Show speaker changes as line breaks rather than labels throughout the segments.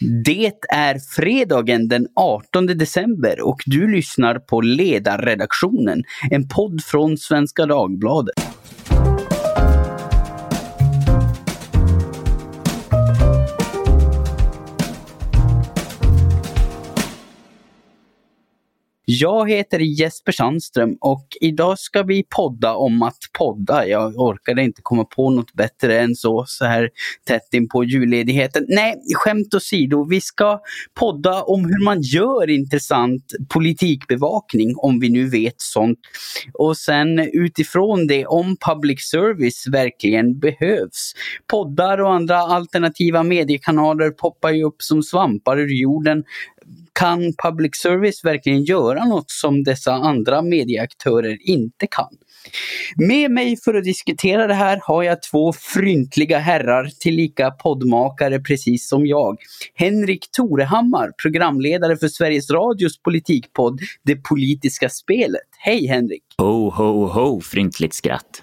Det är fredagen den 18 december och du lyssnar på Ledarredaktionen, en podd från Svenska Dagbladet. Jag heter Jesper Sandström och idag ska vi podda om att podda. Jag orkade inte komma på något bättre än så, så här tätt in på julledigheten. Nej, skämt åsido. Vi ska podda om hur man gör intressant politikbevakning, om vi nu vet sånt. Och sen utifrån det, om public service verkligen behövs. Poddar och andra alternativa mediekanaler poppar ju upp som svampar ur jorden kan public service verkligen göra något som dessa andra medieaktörer inte kan? Med mig för att diskutera det här har jag två fryntliga herrar, tillika poddmakare precis som jag. Henrik Torehammar, programledare för Sveriges Radios politikpodd Det politiska spelet. Hej Henrik!
Ho, ho, ho, fryntligt skratt.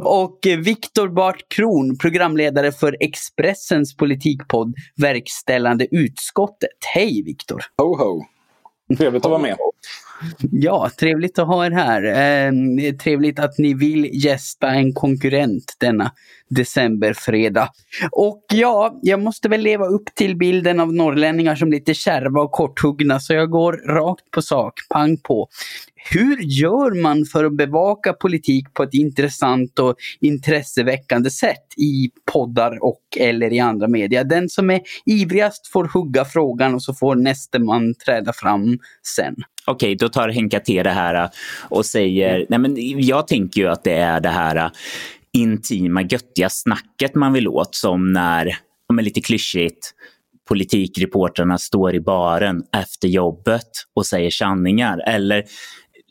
Och Viktor Bart Kron, programledare för Expressens politikpodd Verkställande utskottet. Hej Viktor!
Ho ho! Trevligt att vara med.
Ja, trevligt att ha er här. Eh, trevligt att ni vill gästa en konkurrent denna decemberfredag. Och ja, jag måste väl leva upp till bilden av norrlänningar som lite kärva och korthuggna så jag går rakt på sak, pang på. Hur gör man för att bevaka politik på ett intressant och intresseväckande sätt i poddar och eller i andra media? Den som är ivrigast får hugga frågan och så får nästa man träda fram sen.
Okej, då tar Henka till det här och säger, mm. nej men jag tänker ju att det är det här intima göttiga snacket man vill åt som när, om lite klyschigt, politikreportrarna står i baren efter jobbet och säger sanningar. Eller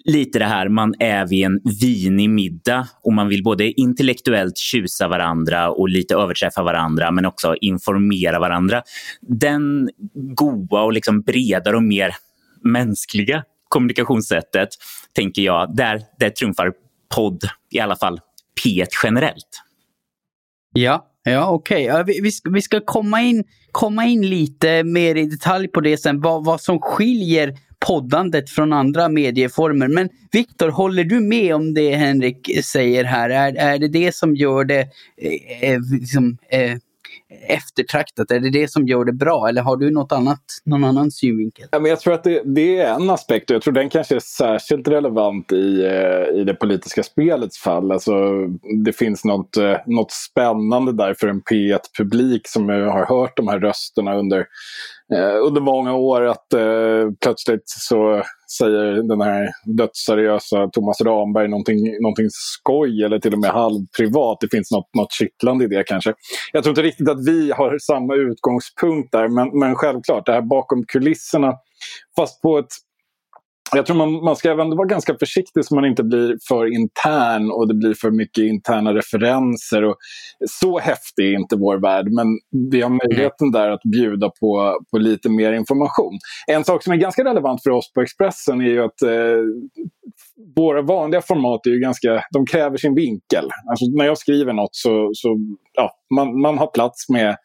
lite det här, man är vid en vinig middag och man vill både intellektuellt tjusa varandra och lite överträffa varandra men också informera varandra. Den goa och liksom bredare och mer mänskliga kommunikationssättet, tänker jag, där, där trumfar podd, i alla fall P1 generellt.
Ja, ja okej. Okay. Vi, vi, ska, vi ska komma in, komma in lite mer i detalj på det sen, vad, vad som skiljer poddandet från andra medieformer. Men Viktor, håller du med om det Henrik säger här? Är, är det det som gör det eh, eh liksom, eh, eftertraktat? Är det det som gör det bra eller har du något annat, någon annan synvinkel?
Ja, men jag tror att det, det är en aspekt och jag tror den kanske är särskilt relevant i, eh, i det politiska spelets fall. Alltså, det finns något, eh, något spännande där för en P1-publik som eh, har hört de här rösterna under under många år att eh, plötsligt så säger den här dödsseriösa Thomas Ramberg någonting, någonting skoj eller till och med halvprivat. Det finns något, något kittlande i det kanske. Jag tror inte riktigt att vi har samma utgångspunkt där men, men självklart, det här bakom kulisserna fast på ett jag tror man, man ska även vara ganska försiktig så man inte blir för intern och det blir för mycket interna referenser. Och så häftig är inte vår värld, men vi har möjligheten där att bjuda på, på lite mer information. En sak som är ganska relevant för oss på Expressen är ju att eh, våra vanliga format är ju ganska, de kräver sin vinkel. Alltså, när jag skriver något så, så ja, man, man har plats med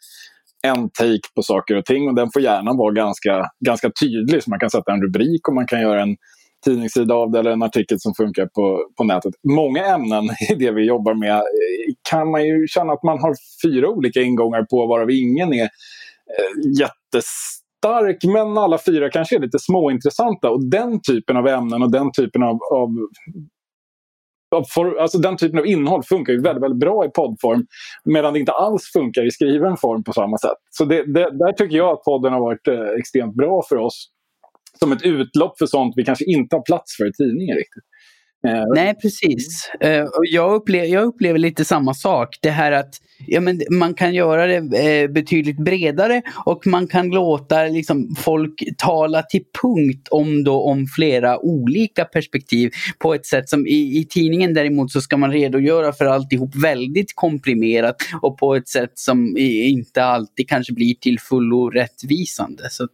en take på saker och ting och den får gärna vara ganska, ganska tydlig så man kan sätta en rubrik och man kan göra en tidningssida av det eller en artikel som funkar på, på nätet. Många ämnen i det vi jobbar med eh, kan man ju känna att man har fyra olika ingångar på varav ingen är eh, jättestark men alla fyra kanske är lite småintressanta och den typen av ämnen och den typen av, av för, alltså den typen av innehåll funkar ju väldigt, väldigt bra i poddform medan det inte alls funkar i skriven form på samma sätt. Så det, det, där tycker jag att podden har varit eh, extremt bra för oss som ett utlopp för sånt vi kanske inte har plats för i tidningen riktigt.
Eh, Nej, precis. Eh, och jag, upplever, jag upplever lite samma sak. Det här att ja, men man kan göra det eh, betydligt bredare och man kan låta liksom, folk tala till punkt om, då, om flera olika perspektiv på ett sätt som i, i tidningen däremot så ska man redogöra för alltihop väldigt komprimerat och på ett sätt som inte alltid kanske blir till fullo rättvisande. Så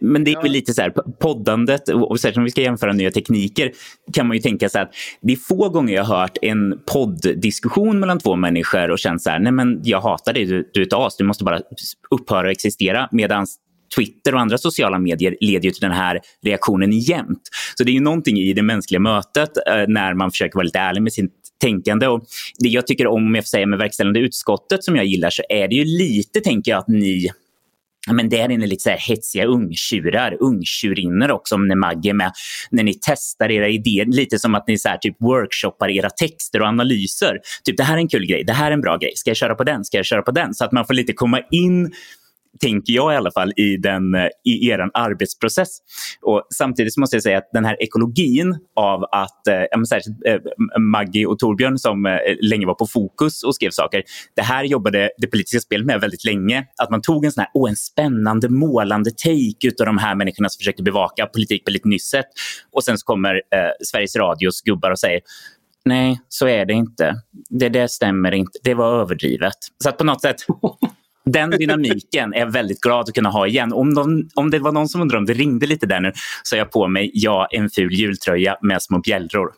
men det är väl lite så här, poddandet, och särskilt om vi ska jämföra nya tekniker, kan man ju tänka sig att det är få gånger jag har hört en podddiskussion mellan två människor och känt så här, nej men jag hatar dig, du, du är ett as, du måste bara upphöra att existera. Medan Twitter och andra sociala medier leder till den här reaktionen jämt. Så det är ju någonting i det mänskliga mötet eh, när man försöker vara lite ärlig med sitt tänkande. Och det jag tycker om, om jag får säga, med verkställande utskottet som jag gillar så är det ju lite, tänker jag, att ni men där är ni lite så här hetsiga ungtjurar, ungtjurinnor också när Maggie är med. När ni testar era idéer, lite som att ni så här, typ workshoppar era texter och analyser. Typ det här är en kul grej, det här är en bra grej, ska jag köra på den, ska jag köra på den? Så att man får lite komma in tänker jag i alla fall, i, den, eh, i er arbetsprocess. Och samtidigt måste jag säga att den här ekologin av att, eh, särskilt eh, Maggie och Torbjörn som eh, länge var på fokus och skrev saker. Det här jobbade det politiska spelet med väldigt länge. Att man tog en sån här, oh, en spännande målande take av de här människorna som försökte bevaka politik på lite nytt sätt. Och sen så kommer eh, Sveriges Radios gubbar och säger Nej, så är det inte. Det, det stämmer inte. Det var överdrivet. Så att på något sätt den dynamiken är jag väldigt glad att kunna ha igen. Om, de, om det var någon som undrade om det ringde lite där nu så har jag på mig, ja, en ful jultröja med små bjällror.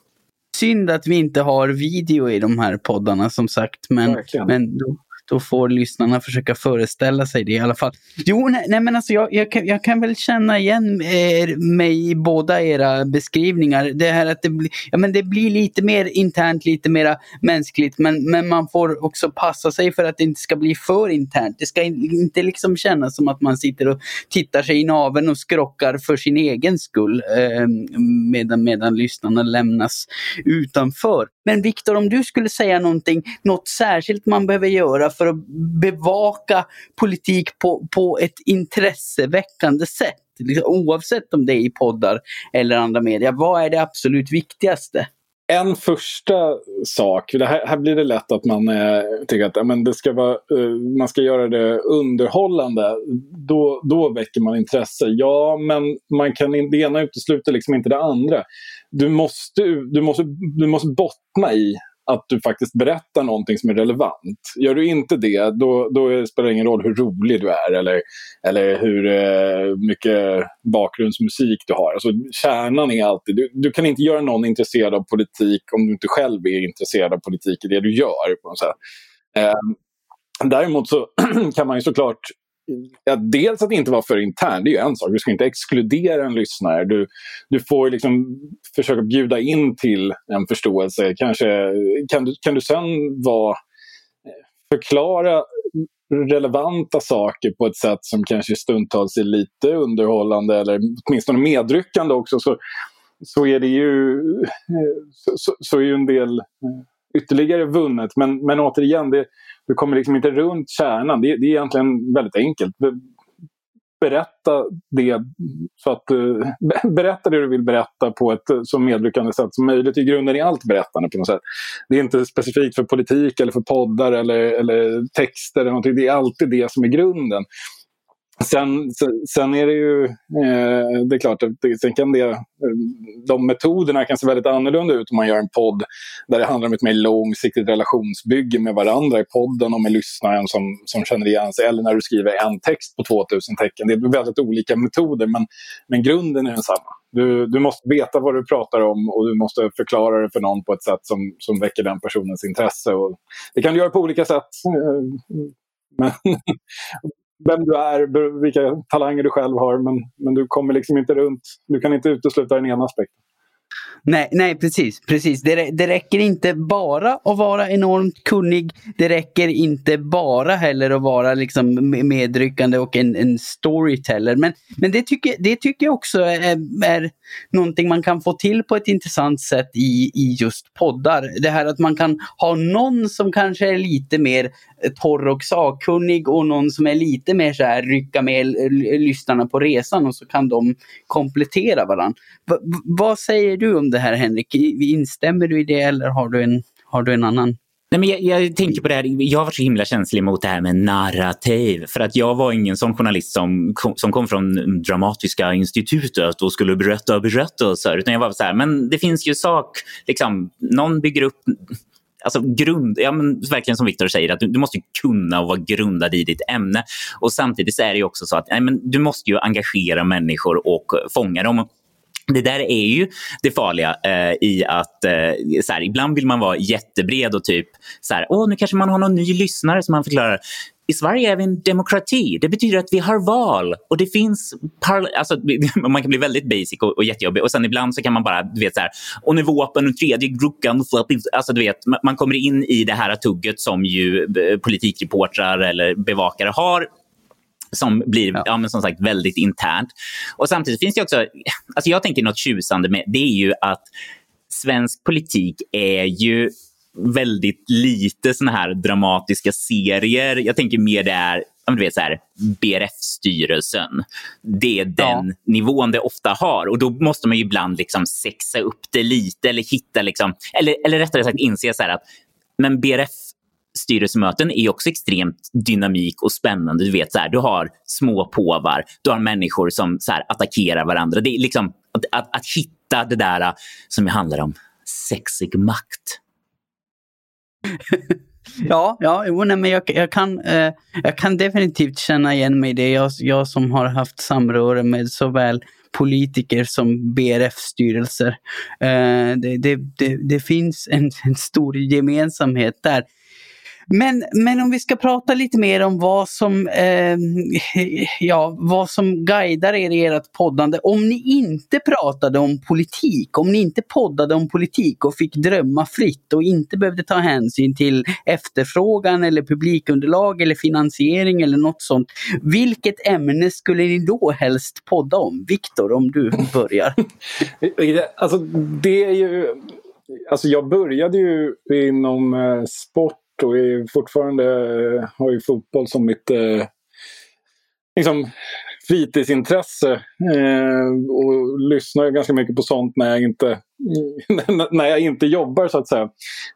Synd att vi inte har video i de här poddarna som sagt. Men, men då, då får lyssnarna försöka föreställa sig det i alla fall. Jo, nej, nej men alltså jag, jag, kan, jag kan väl känna igen er, mig i båda era beskrivningar. Det här att det, blir, ja, men det blir lite mer internt, lite mer mänskligt, men, men man får också passa sig för att det inte ska bli för internt. Det ska inte liksom kännas som att man sitter och tittar sig i naveln och skrockar för sin egen skull eh, medan, medan lyssnarna lämnas utanför. Men Viktor, om du skulle säga någonting, något särskilt man behöver göra för att bevaka politik på, på ett intresseväckande sätt. Liksom, oavsett om det är i poddar eller andra medier. Vad är det absolut viktigaste?
En första sak, det här, här blir det lätt att man eh, tycker att men det ska vara, eh, man ska göra det underhållande. Då, då väcker man intresse. Ja, men man kan, det ena utesluter liksom inte det andra. Du måste, du måste, du måste bottna i att du faktiskt berättar någonting som är relevant. Gör du inte det, då, då spelar det ingen roll hur rolig du är eller, eller hur eh, mycket bakgrundsmusik du har. Alltså, kärnan är alltid, du, du, kan inte göra någon intresserad av politik om du inte själv är intresserad av politik i det du gör. På något sätt. Eh, däremot så kan man ju såklart dels att inte vara för intern, det är ju en sak. Du ska inte exkludera en lyssnare. Du, du får liksom försöka bjuda in till en förståelse. Kanske, kan, du, kan du sen vara, eh, förklara relevanta saker på ett sätt som kanske stundtals är lite underhållande eller åtminstone medryckande också så, så är det ju, eh, så, så är ju en del eh, ytterligare vunnet. Men, men återigen, det, du kommer liksom inte runt kärnan. Det, det är egentligen väldigt enkelt. Berätta det, så att, eh, berätta det du vill berätta på ett eh, så medryckande sätt som möjligt. I grunden är allt berättande på något sätt. Det är inte specifikt för politik eller för poddar eller, eller texter. Eller någonting. Det är alltid det som är grunden. Sen, sen är det ju, eh, det är klart, att sen kan det, de metoderna kan se väldigt annorlunda ut om man gör en podd där det handlar om ett mer långsiktigt relationsbygge med varandra i podden och med lyssnaren som, som känner igen sig. Eller när du skriver en text på 2000 tecken. Det är väldigt olika metoder men, men grunden är densamma. Du, du måste veta vad du pratar om och du måste förklara det för någon på ett sätt som, som väcker den personens intresse. Och det kan du göra på olika sätt. Eh, men vem du är, vilka talanger du själv har. Men, men du kommer liksom inte runt, du kan inte utesluta den ena aspekten.
Nej, nej precis. precis. Det, det räcker inte bara att vara enormt kunnig. Det räcker inte bara heller att vara liksom medryckande och en, en storyteller. Men, men det, tycker, det tycker jag också är, är någonting man kan få till på ett intressant sätt i, i just poddar. Det här att man kan ha någon som kanske är lite mer torr och sakkunnig och någon som är lite mer så här rycka med lyssnarna på resan och så kan de komplettera varandra. V vad säger du om det här Henrik? Instämmer du i det eller har du en, har du en annan
Nej, men jag, jag, tänker på det här, jag har varit så himla känslig mot det här med narrativ. För att jag var ingen sån journalist som, som kom från Dramatiska institutet och skulle berätta berättelser. Utan jag var så här, men det finns ju sak, liksom, någon bygger upp alltså grund, ja, men verkligen som Viktor säger, att du, du, måste kunna och vara grundad i ditt ämne. Och Samtidigt så är det också så att nej, men du måste ju engagera människor och fånga dem. Det där är ju det farliga eh, i att eh, så här, ibland vill man vara jättebred och typ så här, åh nu kanske man har någon ny lyssnare som man förklarar. I Sverige är vi en demokrati. Det betyder att vi har val. Och det finns... Alltså, man kan bli väldigt basic och, och jättejobbig. Och sen ibland så kan man bara, du vet så här, och nu vapen och tredje gruckan, alltså du vet, man kommer in i det här tugget som ju eh, politikreportrar eller bevakare har som blir ja. ja. men som sagt väldigt internt. Och Samtidigt finns det också... Alltså jag tänker något tjusande med det är ju att svensk politik är ju väldigt lite såna här dramatiska serier. Jag tänker mer det är du vet, så här, BRF-styrelsen. Det är den ja. nivån det ofta har. Och Då måste man ju ibland liksom sexa upp det lite eller hitta... Liksom, eller, eller rättare sagt inse så att men BRF styrelsemöten är också extremt dynamik och spännande. Du vet, så här, du har små påvar, du har människor som så här, attackerar varandra. Det är liksom att, att, att hitta det där äh, som handlar om sexig makt.
ja, ja jo, nej, men jag, jag, kan, eh, jag kan definitivt känna igen mig i det. Jag, jag som har haft samröre med såväl politiker som BRF-styrelser. Eh, det, det, det, det, finns en, en stor gemensamhet där. Men, men om vi ska prata lite mer om vad som, eh, ja, vad som guidar er i ert poddande. Om ni inte pratade om politik, om ni inte poddade om politik och fick drömma fritt och inte behövde ta hänsyn till efterfrågan eller publikunderlag eller finansiering eller något sånt. Vilket ämne skulle ni då helst podda om? Viktor, om du börjar.
alltså det är ju Alltså jag började ju inom eh, sport och är fortfarande eh, har ju fotboll som mitt eh, liksom, fritidsintresse. Eh, och lyssnar ganska mycket på sånt när jag inte, när jag inte jobbar så att säga.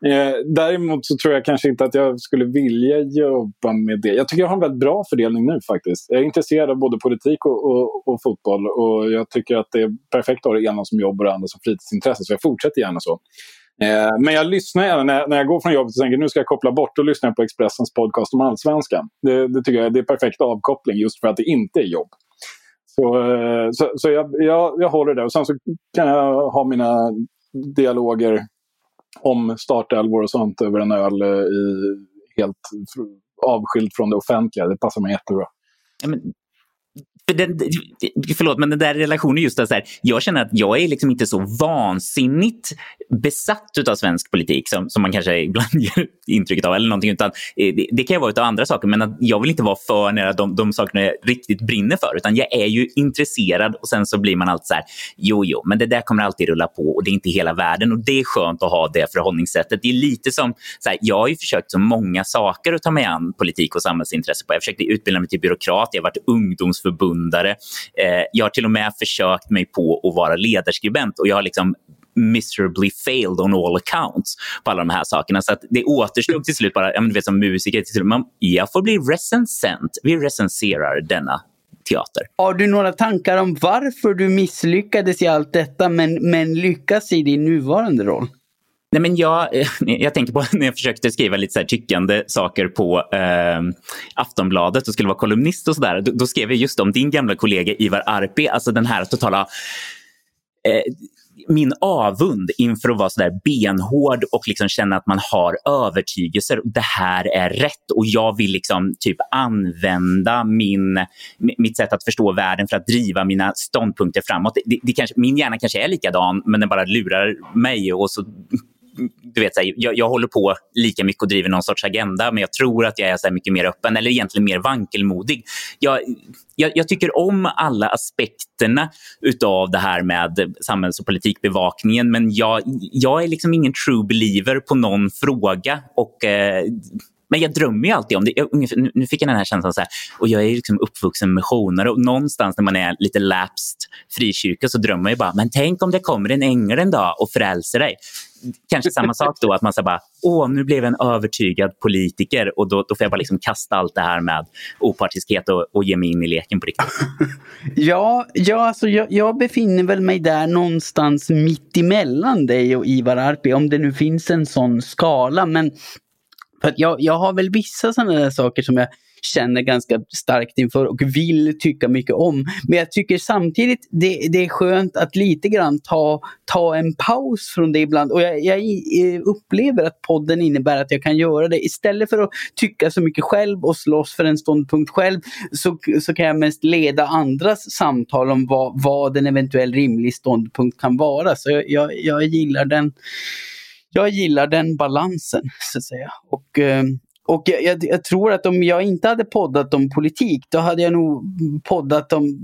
Eh, däremot så tror jag kanske inte att jag skulle vilja jobba med det. Jag tycker jag har en väldigt bra fördelning nu faktiskt. Jag är intresserad av både politik och, och, och fotboll och jag tycker att det är perfekt att ha det ena som jobb och det andra som fritidsintresse så jag fortsätter gärna så. Eh, men jag lyssnar gärna när, när jag går från jobbet och tänker nu ska jag koppla bort. Då lyssnar jag på Expressens podcast om allsvenskan. Det, det tycker jag är perfekt avkoppling just för att det inte är jobb. Så, eh, så, så jag, jag, jag håller det. Och sen så kan jag ha mina dialoger om startelvor och sånt över en öl eh, i, helt avskilt från det offentliga. Det passar mig jättebra.
Ja, men för den, förlåt, men den där relationen just så här, jag känner att jag är liksom inte så vansinnigt besatt av svensk politik som, som man kanske ibland ger intrycket av. eller någonting, utan eh, det, det kan vara av andra saker, men att jag vill inte vara för nära de, de sakerna jag riktigt brinner för. Utan jag är ju intresserad och sen så blir man alltid så här, jo, jo, men det där kommer alltid rulla på och det är inte hela världen. Och det är skönt att ha det förhållningssättet. Det är lite som, så här, jag har ju försökt så många saker att ta mig an politik och samhällsintresse på. Jag försökte utbilda mig till byråkrat, jag har varit ungdoms Eh, jag har till och med försökt mig på att vara ledarskribent och jag har liksom miserably failed on all accounts på alla de här sakerna. Så att det återstod till slut bara, du vet som musiker, till slut, man, jag får bli recensent. Vi recenserar denna teater.
Har du några tankar om varför du misslyckades i allt detta men, men lyckas i din nuvarande roll?
Nej, men jag, eh, jag tänker på när jag försökte skriva lite så här tyckande saker på eh, Aftonbladet och skulle vara kolumnist och sådär. Då, då, skrev jag just om din gamla kollega Ivar Arpi, alltså den här totala eh, min avund inför att vara så där benhård och liksom känna att man har övertygelser. Det här är rätt och jag vill liksom typ använda min, mitt sätt att förstå världen för att driva mina ståndpunkter framåt. Det, det kanske, min hjärna kanske är likadan men den bara lurar mig och så du vet, så här, jag, jag, håller på lika mycket och driver någon sorts agenda men jag tror att jag är så mycket mer öppen eller egentligen mer vankelmodig. Jag, jag, jag, tycker om alla aspekterna utav det här med samhälls och politikbevakningen men jag, jag är liksom ingen true believer på någon fråga och eh, Men jag drömmer ju alltid om det. Jag, nu fick jag den här känslan, så här, och jag är liksom uppvuxen missionare och någonstans när man är lite lapsed frikyrka så drömmer jag bara, men tänk om det kommer en ängel en dag och frälser dig kanske samma sak då, att man säger bara, åh, nu blev jag en övertygad politiker och då, då får jag bara liksom kasta allt det här med opartiskhet och, och ge mig in i leken på riktigt.
ja, ja alltså jag, jag befinner väl mig där någonstans mitt emellan dig och Ivar Arpi, om det nu finns en sån skala. Men för jag, jag har väl vissa sådana där saker som jag känner ganska starkt inför och vill tycka mycket om. Men jag tycker samtidigt det, det är skönt att lite grann ta, ta en paus från det ibland. Och jag, jag eh, upplever att podden innebär att jag kan göra det. Istället för att tycka så mycket själv och slåss för en ståndpunkt själv så, så kan jag mest leda andras samtal om vad, vad en eventuell rimlig ståndpunkt kan vara. Så jag, jag, jag gillar den jag gillar den balansen, så att säga. Och eh, och jag, jag, jag, tror att om jag inte hade poddat om politik, då hade jag nog poddat om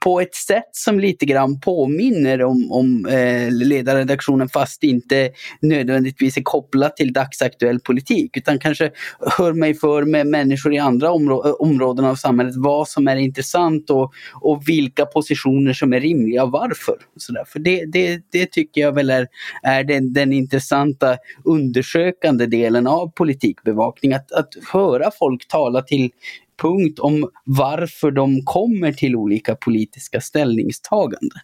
på ett sätt som lite grann påminner om, om eh, ledarredaktionen fast inte nödvändigtvis är kopplat till dagsaktuell politik. Utan kanske hör mig för med människor i andra områ eh, områden av samhället vad som är intressant och, och vilka positioner som är rimliga och varför. Så där. För det, det, det tycker jag väl är, är den, den intressanta undersökande delen av politikbevakning att, att höra folk tala till punkt om varför de kommer till olika politiska ställningstaganden.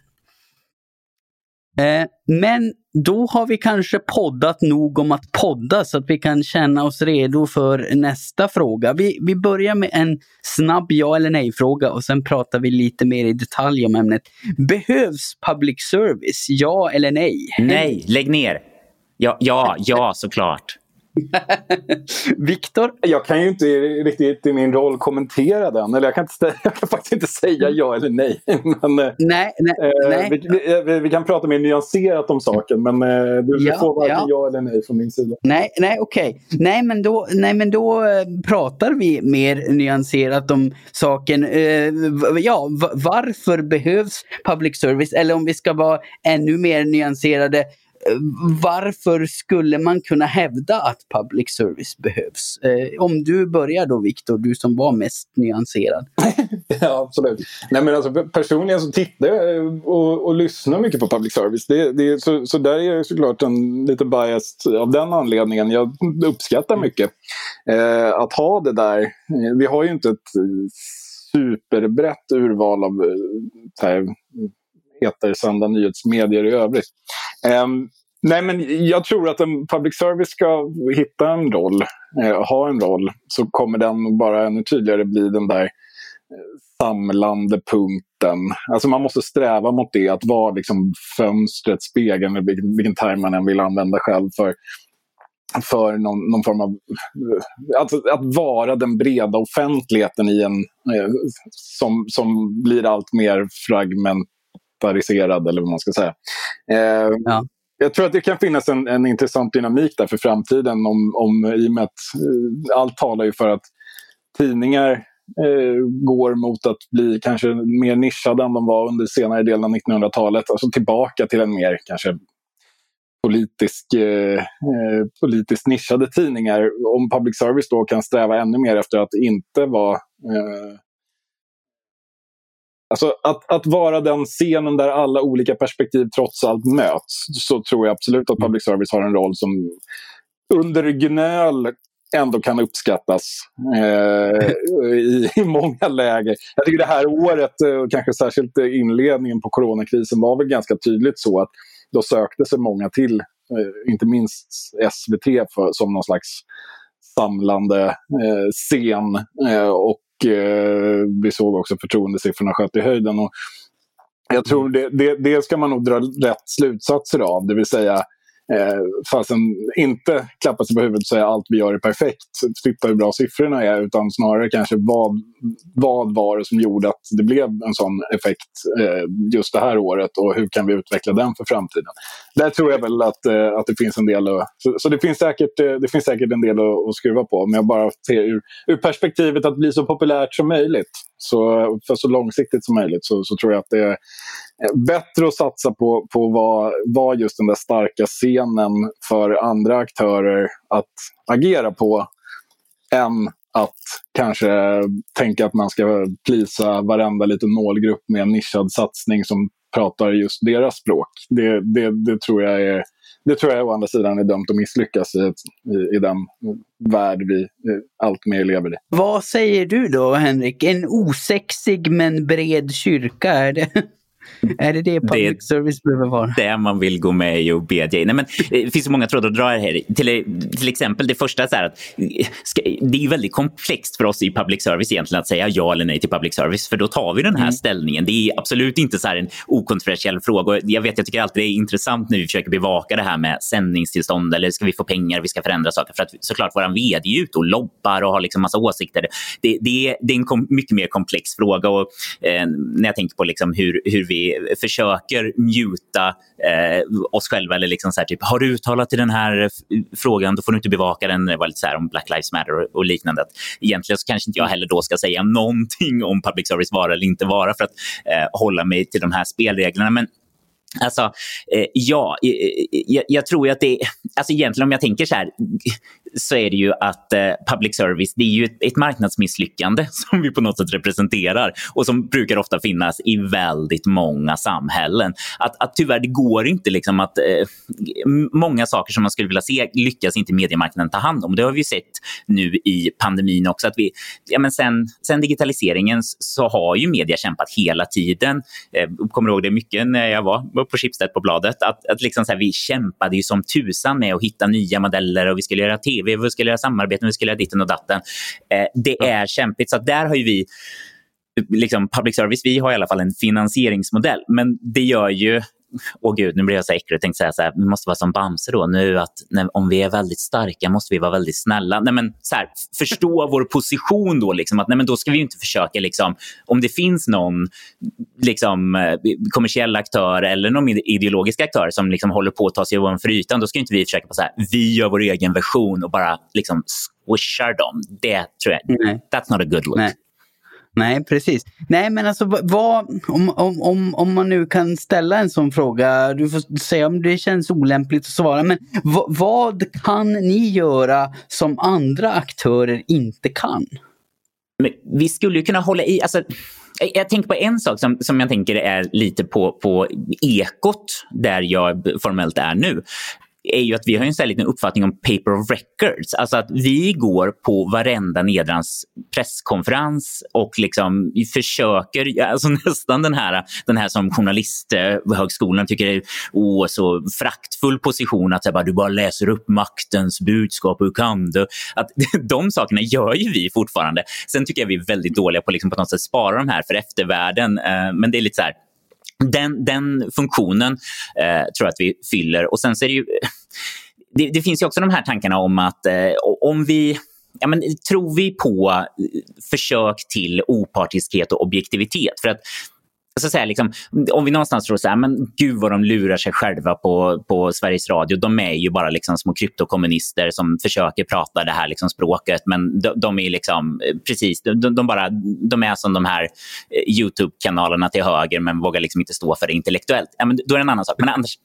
Eh, men då har vi kanske poddat nog om att podda så att vi kan känna oss redo för nästa fråga. Vi, vi börjar med en snabb ja eller nej-fråga och sen pratar vi lite mer i detalj om ämnet. Behövs public service? Ja eller nej?
Nej, lägg ner! Ja, ja, ja såklart.
Viktor?
Jag kan ju inte riktigt i min roll kommentera den. Eller jag kan, inte, jag kan faktiskt inte säga ja eller nej. Men,
eh, nej, nej,
eh, nej. Vi, vi, vi, kan prata mer nyanserat om saken men eh, du ja, får varken ja. ja. eller nej från min sida.
Nej, nej okej. Okay. Nej, men då, nej, men då eh, pratar vi mer nyanserat om saken. Eh, ja, varför behövs public service? Eller om vi ska vara ännu mer nyanserade varför skulle man kunna hävda att public service behövs? Eh, om du börjar då Viktor, du som var mest nyanserad.
ja, absolut. Nej, men alltså, personligen så tittar jag och, och lyssnar mycket på public service. Det, det, så, så där är jag såklart en, lite biased av den anledningen. Jag uppskattar mycket eh, att ha det där. Vi har ju inte ett superbrett urval av eh, här, etersända nyhetsmedier i övrigt. Um, nej men jag tror att en public service ska hitta en roll, eh, ha en roll, så kommer den bara ännu tydligare bli den där eh, samlande punkten. Alltså man måste sträva mot det, att vara liksom fönstret, spegeln, vilken, vilken term man än vill använda själv för för någon, någon, form av... Eh, att, att vara den breda offentligheten i en, eh, som, som blir allt mer fragment, monetäriserad eller vad man ska säga. Eh, ja. Jag tror att det kan finnas en, en intressant dynamik där för framtiden om, om, i och med att eh, allt talar ju för att tidningar eh, går mot att bli kanske mer nischade än de var under senare delen av 1900-talet. Alltså tillbaka till en mer kanske politisk, eh, eh, politiskt nischade tidningar. Om public service då kan sträva ännu mer efter att inte vara eh, Alltså att, att vara den scenen där alla olika perspektiv trots allt möts, så tror jag absolut att public service har en roll som under gnöl ändå kan uppskattas eh, i, i, många läger. Jag tycker det här året, och kanske särskilt inledningen på coronakrisen, var väl ganska tydligt så att då sökte sig många till, eh, inte minst SVT, för, som någon slags samlande eh, scen. Eh, och eh, vi såg också förtroendesiffrorna sköt i höjden. Och jag tror det, det, det ska man nog dra rätt slutsatser av, det vill säga eh, fastän inte klappa sig på huvudet och säga allt vi gör är perfekt, titta hur bra siffrorna är, utan snarare kanske vad, vad var det som gjorde att det blev en sån effekt eh, just det här året och hur kan vi utveckla den för framtiden. Där tror jag väl att, eh, att det finns en del att, så, så, det, finns säkert, eh, det finns säkert en del att, att skruva på, men jag bara ser ur, ur perspektivet att bli så populärt som möjligt, så, för så långsiktigt som möjligt, så, så tror jag att det bättre att satsa på, på vara just den där starka scenen för andra aktörer att agera på än att kanske tänka att man ska plisa varenda liten målgrupp med en nischad satsning som pratar just deras språk. Det, det, det tror jag är det tror jag å andra sidan är dömt att misslyckas i, i, i den värld vi allt mer lever i.
Vad säger du då Henrik? En osexig men bred kyrka, är det? Är det det public det, service behöver vara?
Det man vill gå med i och bedja i. Nej, men eh, det finns så många trådar att dra här. Till, till exempel det första är att ska, det är väldigt komplext för oss i public service egentligen att säga ja eller nej till public service. För då tar vi den här mm. ställningen. Det är absolut inte så en okontroversiell fråga. Jag vet, jag tycker alltid det är intressant när vi försöker bevaka det här med sändningstillstånd eller ska vi få pengar, vi ska förändra saker. För att såklart vår vd är ute och lobbar och har liksom massa åsikter. Det, det, det är en kom, mycket mer komplex fråga. Och, eh, när jag tänker på liksom hur, hur vi försöker muta eh, oss själva. Eller liksom så här, typ, har du uttalat i den här frågan, då får du inte bevaka den. Det var lite så här om Black Lives Matter och, och liknande. Egentligen så kanske inte jag heller då ska säga någonting om public service vara eller inte vara för att eh, hålla mig till de här spelreglerna. Men Alltså, eh, ja, jag, jag, tror att det... Alltså egentligen om jag tänker så här, så är det ju att eh, public service det är ju ett, ett, marknadsmisslyckande som vi på något sätt representerar och som brukar ofta finnas i väldigt många samhällen. Att, att tyvärr, det går inte liksom att... Eh, många saker som man skulle vilja se lyckas inte mediemarknaden ta hand om. Det har vi sett nu i pandemin också. Att vi, ja, men sen, sen digitaliseringen så har ju media kämpat hela tiden. Eh, kommer ihåg det mycket när jag var på Schibsted på bladet. Att, att liksom så här, vi kämpade ju som tusan med att hitta nya modeller och vi skulle göra tv tv, vi skulle göra samarbeten, vi skulle göra ditten och datten. Eh, det ja. är kämpigt. Så där har ju vi liksom public service, vi har i alla fall en finansieringsmodell. Men det gör ju åh gud, nu blir jag så äcklig och tänkte säga så här, vi måste vara som Bamse då nu, att när, om vi är väldigt starka måste vi vara väldigt snälla. Nej, men, så här, förstå vår position då, liksom, att nej, men då ska vi inte försöka, liksom, om det finns någon liksom, eh, kommersiell aktör eller någon ideologisk aktör som liksom, håller på att ta sig ovanför ytan, då ska inte vi försöka på så här, vi gör vår egen version och bara liksom, squishar dem. Det tror jag, nej. that's not a good look. Nej.
Nej, precis. Nej, men alltså vad, om, om, om, om man nu kan ställa en sån fråga, du får säga om det känns olämpligt att svara, men vad, vad kan ni göra som andra aktörer inte kan?
Men vi skulle ju kunna hålla i, alltså jag tänker på en sak som, som jag tänker är lite på, på ekot där jag formellt är nu är ju att vi har en liten uppfattning om paper of records. Alltså att vi går på varenda Nedrans presskonferens och liksom försöker, alltså nästan den här, den här som journalisthögskolan eh, tycker är oh, så fraktfull position att bara, du bara läser upp maktens budskap, hur kan du? Att, de sakerna gör ju vi fortfarande. Sen tycker jag vi är väldigt dåliga på liksom på något sätt spara de här för eftervärlden. Eh, men det är lite så här, den, den funktionen eh, tror jag att vi fyller. Och sen så är det ju... Det, det finns ju också de här tankarna om att eh, om vi ja, men, tror vi på eh, försök till opartiskhet och objektivitet? För att så säga, liksom, om vi någonstans tror så här, men gud vad de lurar sig själva på, på Sveriges Radio. De är ju bara liksom små kryptokommunister som försöker prata det här liksom språket. Men de, de är liksom, eh, precis, de, de, bara, de är som de här eh, Youtube-kanalerna till höger men vågar liksom inte stå för det intellektuellt. Ja, men då är det en annan sak. Men annars,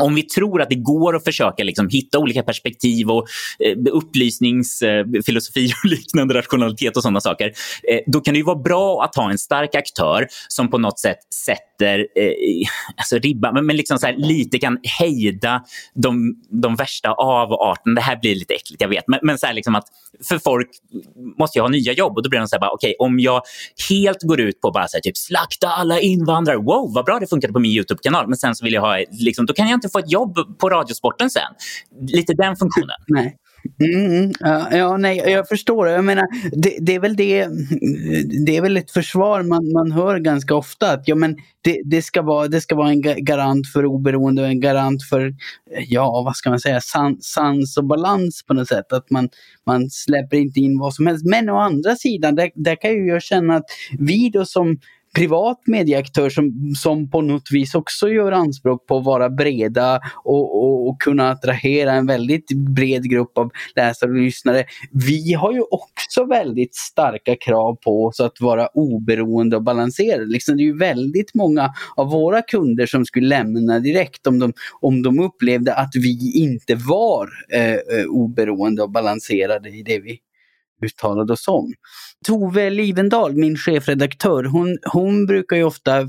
om vi tror att det går att försöka liksom hitta olika perspektiv och eh, upplysningsfilosofi eh, och liknande rationalitet och sådana saker, eh, då kan det vara bra att ha en stark aktör som på något sätt sätter eh, alltså ribban, men, men liksom så här, lite kan hejda de, de värsta avarterna. Det här blir lite äckligt, jag vet, men, men så här, liksom att för folk måste ju ha nya jobb och då blir de så här, bara, okay, om jag helt går ut på bara så här, typ slakta alla invandrare, wow vad bra det funkade på min Youtube-kanal, men sen så vill jag ha, liksom, då kan jag inte inte få ett jobb på Radiosporten sen. Lite den funktionen.
Nej. Mm, mm, ja, ja, nej, jag förstår. Jag menar, det, det, är väl det, det är väl ett försvar man, man hör ganska ofta. Att, ja, men det, det, ska vara, det ska vara en garant för oberoende och en garant för, ja vad ska man säga, sans, sans och balans på något sätt. Att man, man släpper inte in vad som helst. Men å andra sidan, där, där kan ju jag känna att vi då som privat medieaktör som, som på något vis också gör anspråk på att vara breda och, och, och, kunna attrahera en väldigt bred grupp av läsare och lyssnare. Vi har ju också väldigt starka krav på oss att vara oberoende och balanserade. Liksom det är ju väldigt många av våra kunder som skulle lämna direkt om de, om de upplevde att vi inte var eh, eh oberoende och balanserade i det vi uttalade oss om. Tove Livendal, min chefredaktör, hon, hon brukar ju ofta eh,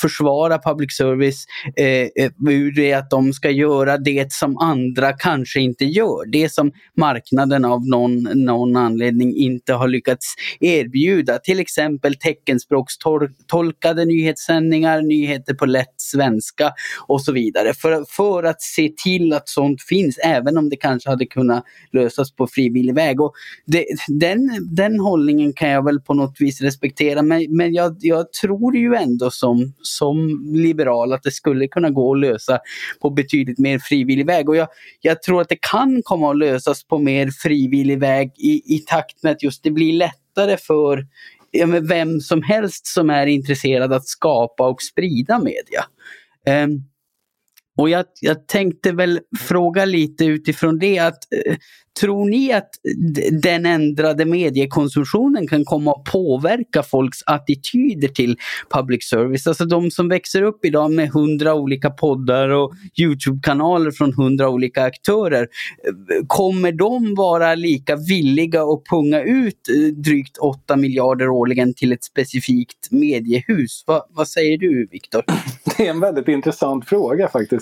försvara public service eh, eh, ur det att de ska göra det som andra kanske inte gör. Det som marknaden av någon, någon anledning inte har lyckats erbjuda. Till exempel teckenspråkstolkade nyhetssändningar, nyheter på lätt svenska och så vidare. För, för att se till att sånt finns, även om det kanske hade kunnat lösas på frivillig väg. Och det, den, den hållningen kan jag väl på något vis respektera men, men jag, jag tror ju ändå som, som liberal att det skulle kunna gå att lösa på betydligt mer frivillig väg. Och jag, jag tror att det kan komma att lösas på mer frivillig väg i, i takt med att just det blir lättare för ja, vem som helst som är intresserad att skapa och sprida media. Um, och jag, jag, tänkte väl fråga lite utifrån det att eh, Tror ni att den ändrade mediekonsumtionen kan komma att påverka folks attityder till public service? Alltså de som växer upp idag med hundra olika poddar och Youtube-kanaler från hundra olika aktörer. Eh, kommer de vara lika villiga att punga ut eh, drygt 8 miljarder årligen till ett specifikt mediehus? Va, vad säger du Viktor?
Det är en väldigt intressant fråga faktiskt.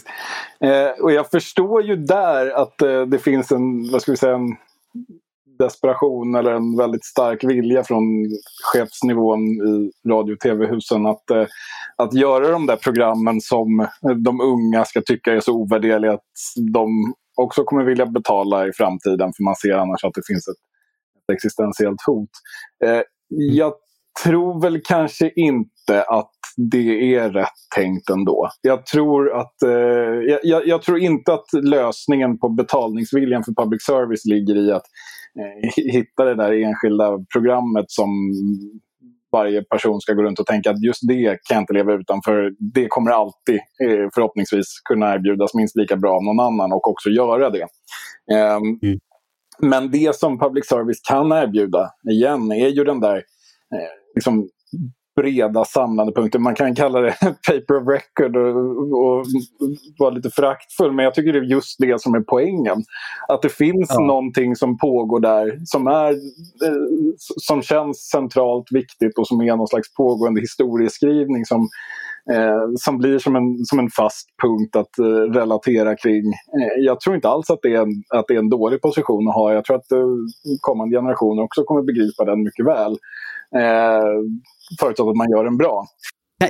Eh, och jag förstår ju där att eh, det finns en, vad ska vi säga, en desperation eller en väldigt stark vilja från chefsnivån i radio och tv-husen att, eh, att göra de där programmen som de unga ska tycka är så ovärderliga att de också kommer vilja betala i framtiden för man ser annars att det finns ett, ett existentiellt hot. Eh, jag tror väl kanske inte att det är rätt tänkt ändå. Jag tror, att, eh, jag, jag, tror inte att lösningen på betalningsviljan för public service ligger i att eh, hitta det där enskilda programmet som varje person ska gå runt och tänka att just det kan jag inte leva utan för det kommer alltid eh, förhoppningsvis kunna erbjudas minst lika bra av någon annan och också göra det. Um, mm. Men det som public service kan erbjuda, igen, är ju den där eh, liksom, breda samlande punkter. Man kan kalla det paper of record och, och vara lite föraktfull men jag tycker det är just det som är poängen. Att det finns ja. någonting som pågår där som, är, eh, som känns centralt viktigt och som är någon slags pågående historieskrivning som, eh, som blir som en, som en fast punkt att eh, relatera kring. Eh, jag tror inte alls att det, är en, att det är en dålig position att ha. Jag tror att eh, kommande generationer också kommer begripa den mycket väl. Att man gör den bra.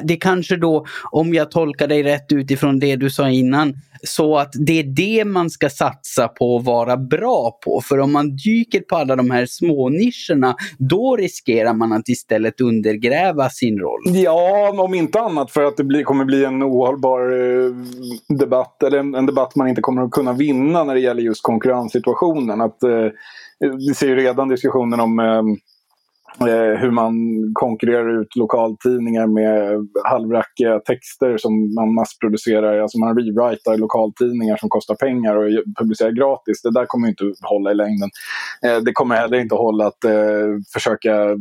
Det kanske då, om jag tolkar dig rätt utifrån det du sa innan, så att det är det man ska satsa på att vara bra på. För om man dyker på alla de här små nischerna, då riskerar man att istället undergräva sin roll.
Ja, om inte annat för att det blir, kommer bli en ohållbar eh, debatt, eller en, en, debatt man inte kommer att kunna vinna när det gäller just konkurrenssituationen. Att, eh, vi ser ju redan diskussionen om eh, Eh, hur man konkurrerar ut lokaltidningar med halvrackiga texter som man massproducerar. Alltså man rewritar lokaltidningar som kostar pengar och publicerar gratis. Det där kommer inte hålla i längden. Eh, det kommer heller inte hålla att eh, försöka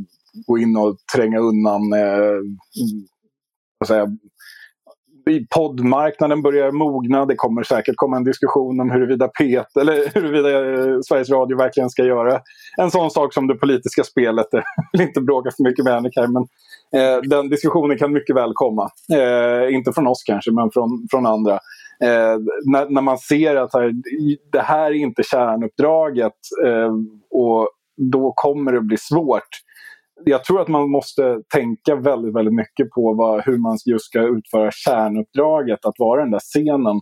gå in och tränga undan eh, säga, poddmarknaden börjar mogna. Det kommer säkert komma en diskussion om huruvida, PET, eller huruvida eh, Sveriges Radio verkligen ska göra en sån sak som det politiska spelet. Jag vill inte bråka för mycket med Annika, men eh, den diskussionen kan mycket väl komma. Eh, inte från oss kanske, men från, från andra. Eh, när, när, man ser att här, det här är inte kärnuppdraget eh, och då kommer det bli svårt jag tror att man måste tänka väldigt, väldigt mycket på vad, hur man just ska utföra kärnuppdraget, att vara den där scenen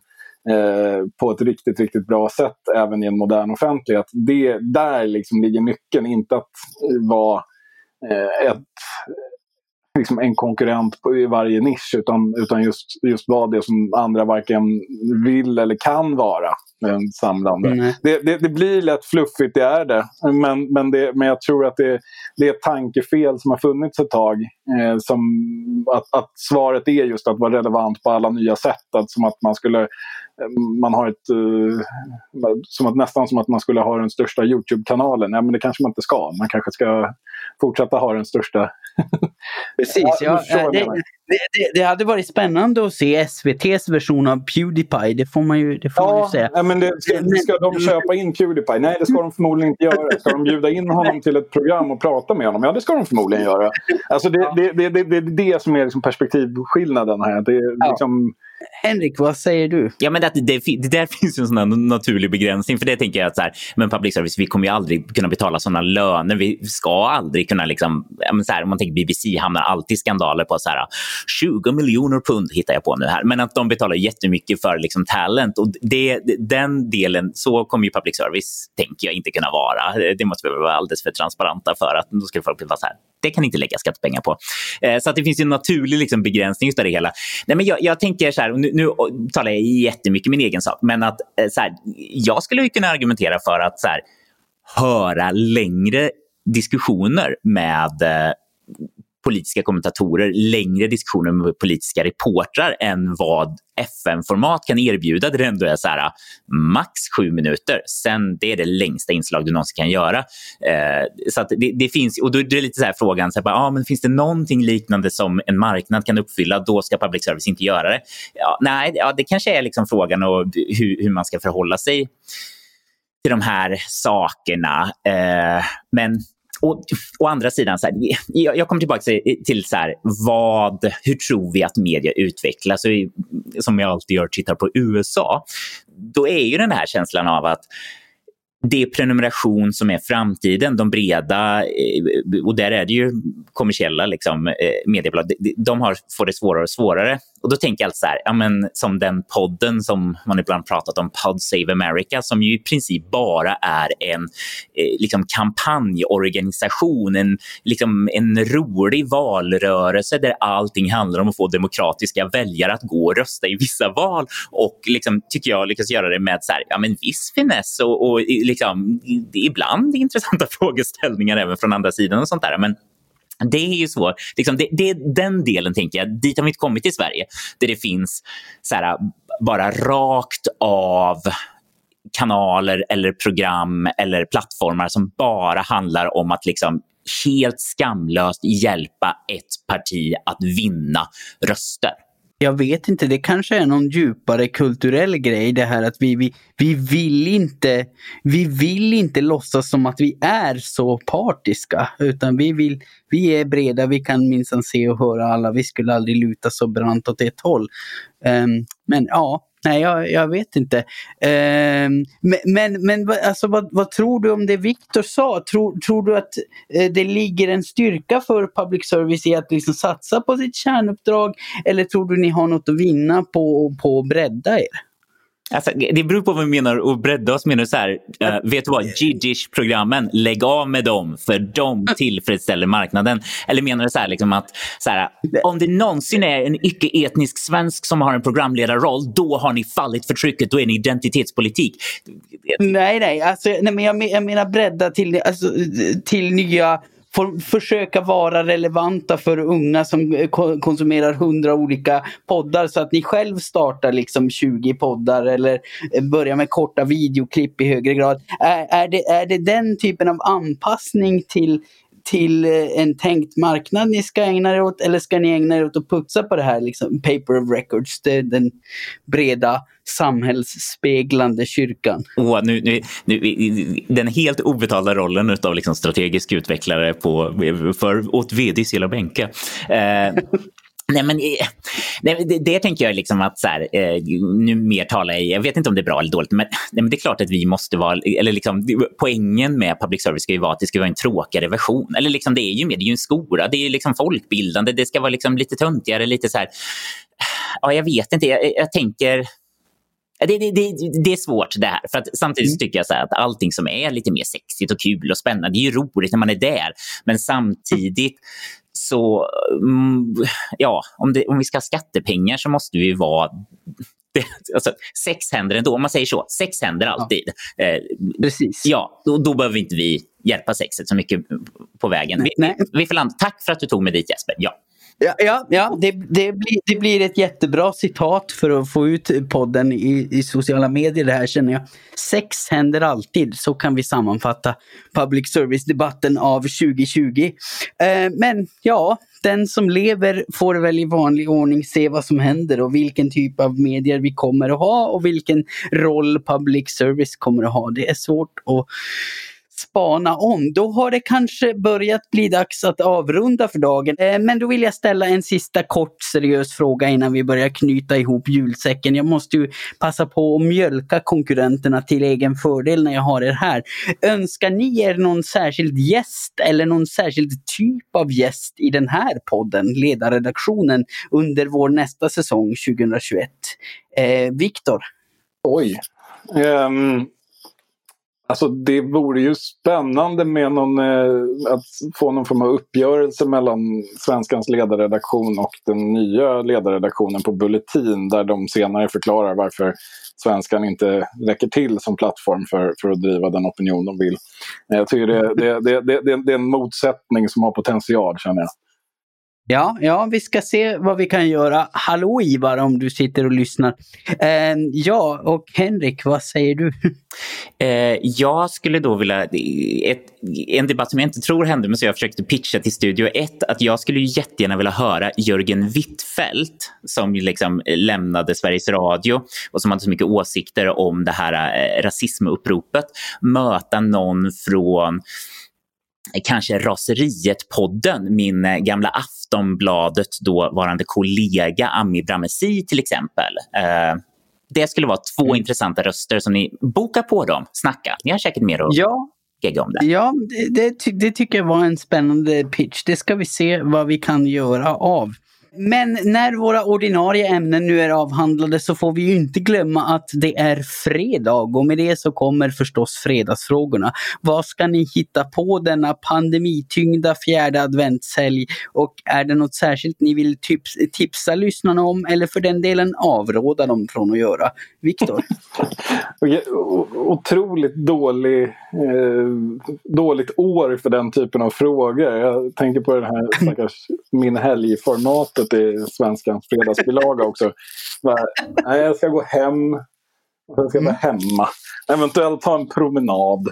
eh, på ett riktigt, riktigt bra sätt även i en modern offentlighet. Det, där liksom ligger nyckeln, inte att eh, vara eh, ett liksom en konkurrent i varje nisch utan, utan just, just vara det som andra varken vill eller kan vara. En samlande. Mm. Det, det, det, blir lätt fluffigt, det är det. Men, men, det, men jag tror att det, det är ett tankefel som har funnits ett tag. Eh, som att, att svaret är just att vara relevant på alla nya sätt. Att, som att man skulle man har ett... Uh, som att, nästan som att man skulle ha den största YouTube-kanalen. Ja, men det kanske man inte ska. Man kanske ska fortsätta ha den största.
Precis, ja, ja det, det, det, hade varit spännande att se SVTs version av Pewdiepie. Det får man ju, det får
ja,
man säga.
Men det, ska, ska de köpa in Pewdiepie? Nej, det ska de förmodligen inte göra. Ska de bjuda in honom till ett program och prata med honom? Ja, det ska de förmodligen göra. Alltså det, det, det, det, det är det som är liksom perspektivskillnaden här. Det, ja. liksom,
Henrik, vad säger du?
Ja, men det, det, det där finns en sån naturlig begränsning. För det tänker jag att så här, men public service, vi kommer ju aldrig kunna betala sådana löner. Vi ska aldrig kunna, liksom, så här, om man tänker BBC hamnar alltid skandaler på så här, 20 miljoner pund hittar jag på nu här. Men att de betalar jättemycket för liksom, talent. Och det, den delen, så kommer ju public service, tänker jag, inte kunna vara. Det måste vi vara alldeles för transparenta för. att Då skulle folk vara så här, det kan inte lägga skattepengar på. Eh, så att det finns en naturlig liksom, begränsning av det hela. Nej, men jag, jag tänker så här, nu, nu talar jag jättemycket min egen sak, men att eh, så här, jag skulle kunna argumentera för att så här, höra längre diskussioner med eh, politiska kommentatorer längre diskussioner med politiska reportrar än vad FN-format kan erbjuda där det ändå är så här, max sju minuter. Sen det är det längsta inslag du någonsin kan göra. Eh, så det, det, finns, och då är det lite så här frågan, så här, ah, men finns det någonting liknande som en marknad kan uppfylla? Då ska public service inte göra det. Ja, nej, ja, det kanske är liksom frågan och hur, hur man ska förhålla sig till de här sakerna. Eh, men och, å andra sidan, så här, jag, jag kommer tillbaka till, till så här, vad, hur tror vi att media utvecklas? Och, som jag alltid gör, tittar på USA. Då är ju den här känslan av att det är prenumeration som är framtiden. De breda, eh, och där är det ju kommersiella liksom, eh, mediebolag, de har, får det svårare och svårare. Och då tänker jag alltid så här, ja, men, som den podden som man ibland pratat om, Pod Save America, som ju i princip bara är en eh, liksom, kampanjorganisation, en, liksom, en rolig valrörelse där allting handlar om att få demokratiska väljare att gå och rösta i vissa val och liksom, tycker jag lyckas göra det med så här, ja, men viss finess och, och liksom, ibland intressanta frågeställningar även från andra sidan och sånt där. Men det är ju svårt. Liksom, det, det, den delen tänker jag, dit har vi inte kommit i Sverige. Där det finns så här, bara rakt av kanaler eller program eller plattformar som bara handlar om att liksom helt skamlöst hjälpa ett parti att vinna röster
jag vet inte, det kanske är någon djupare kulturell grej det här att vi, vi, vi, vill inte, vi vill inte låtsas som att vi är så partiska. Utan vi, vill, vi är breda, vi kan minsann se och höra alla. Vi skulle aldrig luta så brant åt ett håll. Um, men ja, Nej, jag, jag vet inte. Eh, men men, men alltså, vad, vad, tror du om det Viktor sa? Tror, tror du att eh, det ligger en styrka för public service i att liksom satsa på sitt kärnuppdrag? Eller tror du ni har något att vinna på, på att bredda er?
Alltså, det beror på vad vi menar och bredda oss. Menar så här, uh, vet du vad, Jiddish-programmen, lägg av med dem för de tillfredsställer marknaden. Eller menar du så här, liksom att så här, om det någonsin är en icke-etnisk svensk som har en programledarroll, då har ni fallit för trycket, då är ni identitetspolitik.
Nej, nej, alltså, nej men jag, jag menar bredda till, alltså, till nya får försöka vara relevanta för unga som eh, konsumerar hundra olika poddar så att ni själv startar liksom 20 poddar eller eh, börjar med korta videoklipp i högre grad. Är, är, det, är det den typen av anpassning till till eh, en tänkt marknad ni ska ägna er åt eller ska ni ägna er åt att putsa på det här liksom, paper of records, den breda samhällsspeglande kyrkan?
Oh, nu, nu, nu, den helt obetalda rollen av liksom strategisk utvecklare på, för, åt vd Cilla Sela Eh, Nej, men, eh, nej, det, det tänker jag liksom att så här, eh, nu mer talar jag, jag vet inte om det är bra eller dåligt, men, nej, men det är klart att vi måste vara, eller liksom, poängen med public service ska ju vara att det ska vara en tråkigare version. Eller liksom, det är ju mer, det är ju en skola, det är liksom folkbildande, det ska vara liksom lite töntigare, lite så här, ja, jag vet inte, jag, jag tänker, det, det, det, det, är svårt det här. För att samtidigt mm. tycker jag så att allting som är lite mer sexigt och kul och spännande, det är ju roligt när man är där. Men samtidigt så, mm, ja, om, det, om vi ska ha skattepengar så måste vi vara Alltså, sex händer ändå, om man säger så. Sex händer alltid. Ja. Eh,
Precis.
Ja, då, då behöver inte vi hjälpa sexet så mycket på vägen. Nej, vi, nej. vi får landa. Tack för att du tog mig dit Jesper. Ja.
Ja, ja, ja det, det, blir, det blir ett jättebra citat för att få ut podden i, i sociala medier det här känner jag. Sex händer alltid, så kan vi sammanfatta public service-debatten av 2020. Eh, men ja, den som lever får väl i vanlig ordning se vad som händer och vilken typ av medier vi kommer att ha och vilken roll public service kommer att ha. Det är svårt att spana om. Då har det kanske börjat bli dags att avrunda för dagen. Eh, men då vill jag ställa en sista kort seriös fråga innan vi börjar knyta ihop julsäcken. Jag måste ju passa på att mjölka konkurrenterna till egen fördel när jag har er här. Önskar ni er någon särskild gäst eller någon särskild typ av gäst i den här podden, ledarredaktionen, under vår nästa säsong 2021? Eh, Viktor?
Oj. Um, Alltså det vore ju spännande med någon, eh, att få någon form av uppgörelse mellan Svenskans ledarredaktion och den nya ledarredaktionen på Bulletin där de senare förklarar varför Svenskan inte räcker till som plattform för, för att driva den opinion de vill. Eh, jag tycker det, det, det, det, det är en motsättning som har potential känner jag.
Ja, ja, vi ska se vad vi kan göra. Hallå Ivar om du sitter och lyssnar. Eh, ja, och Henrik, vad säger du?
Eh, jag skulle då vilja, ett, en debatt som jag inte tror hände men som jag försökte pitcha till Studio 1, att jag skulle jättegärna vilja höra Jörgen Wittfeldt som liksom lämnade Sveriges Radio och som hade så mycket åsikter om det här eh, rasismuppropet, möta någon från kanske Raseriet-podden, min eh, gamla Aftonbladet dåvarande kollega Ami Bramesi till exempel. Eh, det skulle vara två mm. intressanta röster som ni bokar på dem, snacka. Ni har säkert mer att
ja.
om det.
Ja, det, det, det tycker jag var en spännande pitch. Det ska vi se vad vi kan göra av. Men när våra ordinarie ämnen nu är avhandlade så får vi ju inte glömma att det är fredag och med det så kommer förstås fredagsfrågorna. Vad ska ni hitta på denna pandemityngda fjärde adventshelg? Och är det något särskilt ni vill tips tipsa lyssnarna om eller för den delen avråda dem från att göra? Viktor?
Otroligt dålig, eh, dåligt år för den typen av frågor. Jag tänker på den här stackars Min helg-formatet i Svenskans fredagsbilaga också. Nej, jag ska gå hem. Jag ska vara mm. hemma. Eventuellt ta en promenad.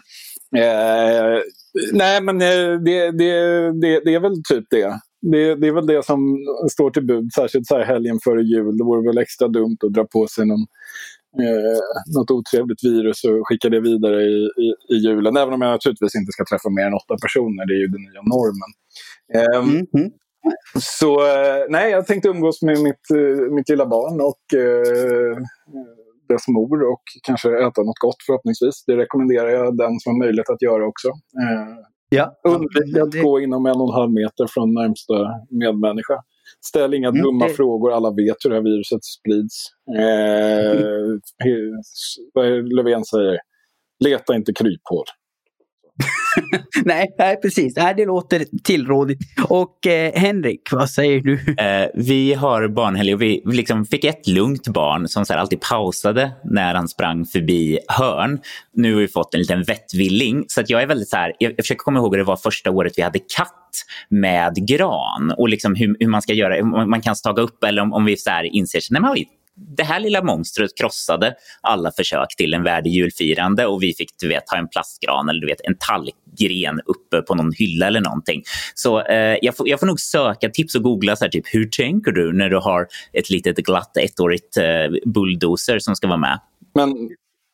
Eh, nej, men eh, det, det, det, det är väl typ det. Det, det, är väl det som står till bud, särskilt så här helgen före jul. Det vore väl extra dumt att dra på sig någon, eh, något otrevligt virus och skicka det vidare i, i, i, julen. Även om jag naturligtvis inte ska träffa mer än åtta personer, det är ju den nya normen. Eh, mm -hmm. Så eh, nej, jag tänkte umgås med mitt, eh, mitt lilla barn och eh, dess mor och kanske äta något gott förhoppningsvis. Det rekommenderar jag den som har möjlighet att göra också. Eh,
ja.
Undvik att det... gå inom en och en halv meter från närmsta medmänniska. Ställ inga mm, dumma det... frågor, alla vet hur det här viruset sprids. Eh, mm. Löfven säger, leta inte kryphål.
nej, nej, precis. Nej, det låter tillrådigt. Och eh, Henrik, vad säger du?
Eh, vi har barnhelg och vi liksom fick ett lugnt barn som så alltid pausade när han sprang förbi hörn. Nu har vi fått en liten vettvilling. Så att jag är väldigt så här, jag, jag försöker komma ihåg hur det var första året vi hade katt med gran och liksom hur, hur man ska göra, om man kan staga upp eller om, om vi så här inser att det här lilla monstret krossade alla försök till en värdig julfirande och vi fick du vet, ha en plastgran eller du vet, en tallgren uppe på någon hylla eller någonting. Så eh, jag, får, jag får nog söka tips och googla så här, typ, hur tänker du när du har ett litet glatt ettårigt eh, bulldozer som ska vara med.
Men,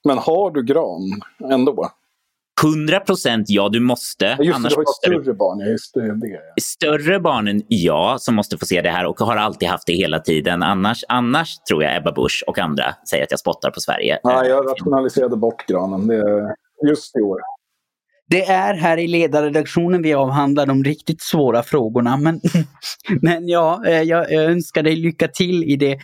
men har du gran ändå?
100 procent ja, du måste.
Just Annars du har större du... barn. Just det, det, ja.
Större barnen, ja, som måste få se det här och har alltid haft det hela tiden. Annars, annars tror jag Ebba Busch och andra säger att jag spottar på Sverige.
Ja, jag rationaliserade bort granen det, just i år.
Det är här i ledarredaktionen vi avhandlar de riktigt svåra frågorna. Men, men ja, eh, jag önskar dig lycka till i det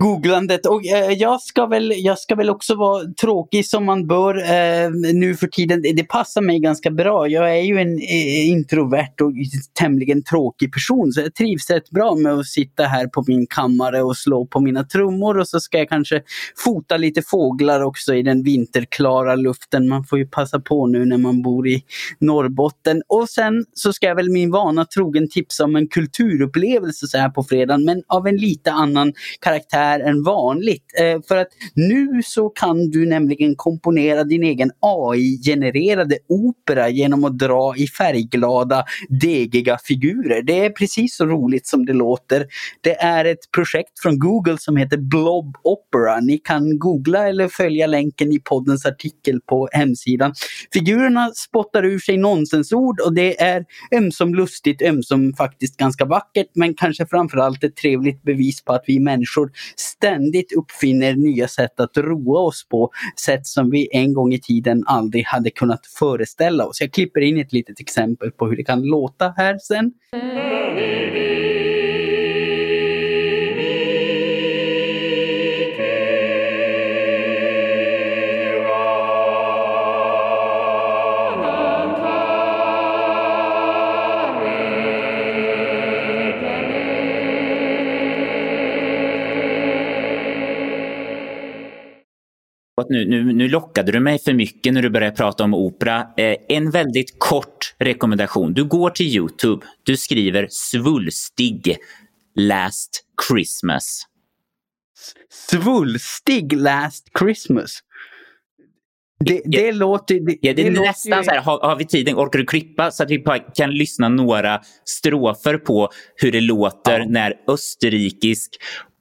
googlandet. Och eh, jag, ska väl, jag ska väl också vara tråkig som man bör eh, nu för tiden. Det, det passar mig ganska bra. Jag är ju en eh, introvert och tämligen tråkig person så jag trivs rätt bra med att sitta här på min kammare och slå på mina trummor och så ska jag kanske fota lite fåglar också i den vinterklara luften. Man får ju passa på nu när man bor i Norrbotten. Och sen så ska jag väl min vana trogen tipsa om en kulturupplevelse så här på fredagen men av en lite annan karaktär än vanligt. Eh, för att nu så kan du nämligen komponera din egen AI-genererade opera genom att dra i färgglada, degiga figurer. Det är precis så roligt som det låter. Det är ett projekt från Google som heter Blob Opera. Ni kan googla eller följa länken i poddens artikel på hemsidan. Figurerna spottar ur sig nonsensord och det är ömsom lustigt, ömsom faktiskt ganska vackert, men kanske framförallt ett trevligt bevis på att vi människor ständigt uppfinner nya sätt att roa oss på. Sätt som vi en gång i tiden aldrig hade kunnat föreställa oss. Jag klipper in ett litet exempel på hur det kan låta här sen. Mm.
Nu, nu, nu lockade du mig för mycket när du började prata om opera. Eh, en väldigt kort rekommendation. Du går till Youtube, du skriver svulstig Last Christmas.
Svulstig Last Christmas? Det, det, låter... Det,
ja, det är nästan ju... så här, har, har, vi tiden, orkar du klippa så att vi kan lyssna några strofer på hur det låter ja. när österrikisk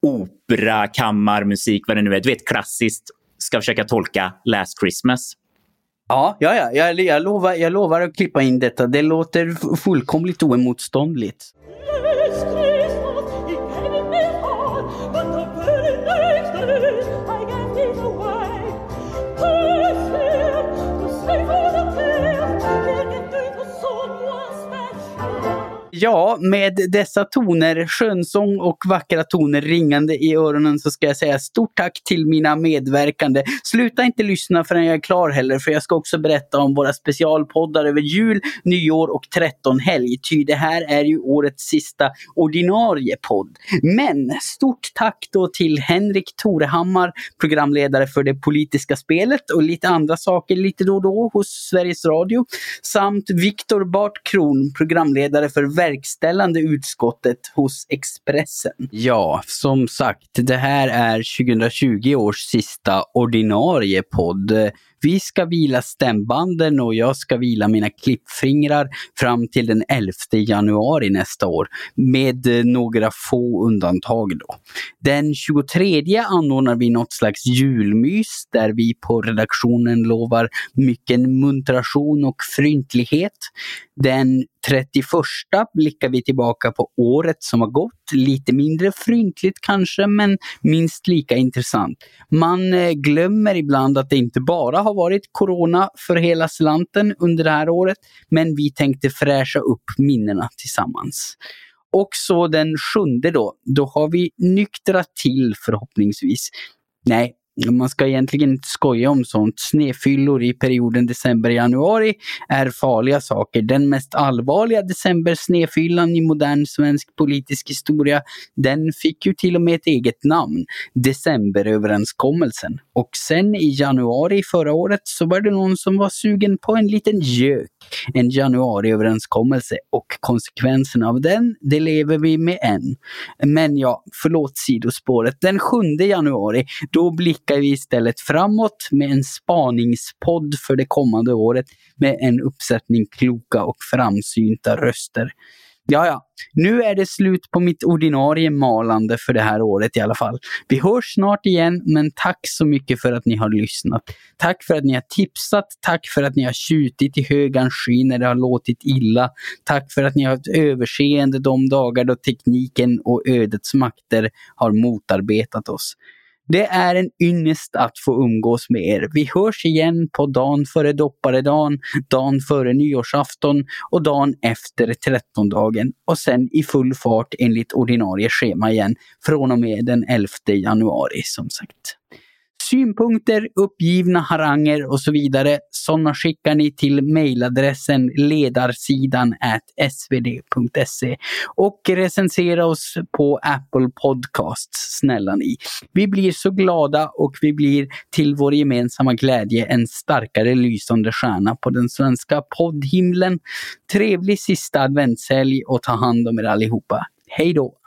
opera, kammarmusik, vad det nu är, du vet klassiskt ska försöka tolka Last Christmas.
Ja, ja, ja. Jag, jag, lovar, jag lovar att klippa in detta. Det låter fullkomligt oemotståndligt. Ja, med dessa toner, skönsång och vackra toner ringande i öronen så ska jag säga stort tack till mina medverkande. Sluta inte lyssna förrän jag är klar heller, för jag ska också berätta om våra specialpoddar över jul, nyår och trettonhelg. Ty det här är ju årets sista ordinarie podd. Men stort tack då till Henrik Torehammar, programledare för det politiska spelet och lite andra saker lite då och då hos Sveriges Radio. Samt Viktor Bart Kron, programledare för verkställande utskottet hos Expressen. Ja, som sagt, det här är 2020 års sista ordinarie podd. Vi ska vila stämbanden och jag ska vila mina klippfingrar fram till den 11 januari nästa år. Med eh, några få undantag då. Den 23 anordnar vi något slags julmys där vi på redaktionen lovar mycket muntration och fryntlighet. Den 31 blickar vi tillbaka på året som har gått. Lite mindre fryntligt kanske, men minst lika intressant. Man eh, glömmer ibland att det inte bara har varit corona för hela slanten under det här året, men vi tänkte fräscha upp minnena tillsammans. Och så den sjunde då, då har vi nyktrat till förhoppningsvis. Nej, man ska egentligen inte skoja om sånt. Snefyllor i perioden december-januari är farliga saker. Den mest allvarliga december-snefyllan i modern svensk politisk historia, den fick ju till och med ett eget namn. Decemberöverenskommelsen. Och sen i januari förra året så var det någon som var sugen på en liten gök. En januariöverenskommelse och konsekvenserna av den, det lever vi med än. Men ja, förlåt sidospåret. Den 7 januari, då blickar vi istället framåt med en spaningspodd för det kommande året med en uppsättning kloka och framsynta röster. Ja, ja, nu är det slut på mitt ordinarie malande för det här året i alla fall. Vi hörs snart igen, men tack så mycket för att ni har lyssnat. Tack för att ni har tipsat, tack för att ni har tjutit i högan sky när det har låtit illa. Tack för att ni har haft överseende de dagar då tekniken och ödets makter har motarbetat oss. Det är en ynnest att få umgås med er. Vi hörs igen på dagen före dopparedagen, dagen före nyårsafton och dagen efter trettondagen och sen i full fart enligt ordinarie schema igen från och med den 11 januari som sagt. Synpunkter, uppgivna haranger och så vidare, sådana skickar ni till mejladressen ledarsidan svd.se och recensera oss på Apple Podcasts, snälla ni. Vi blir så glada och vi blir till vår gemensamma glädje en starkare lysande stjärna på den svenska poddhimlen. Trevlig sista adventshelg och ta hand om er allihopa. Hej då!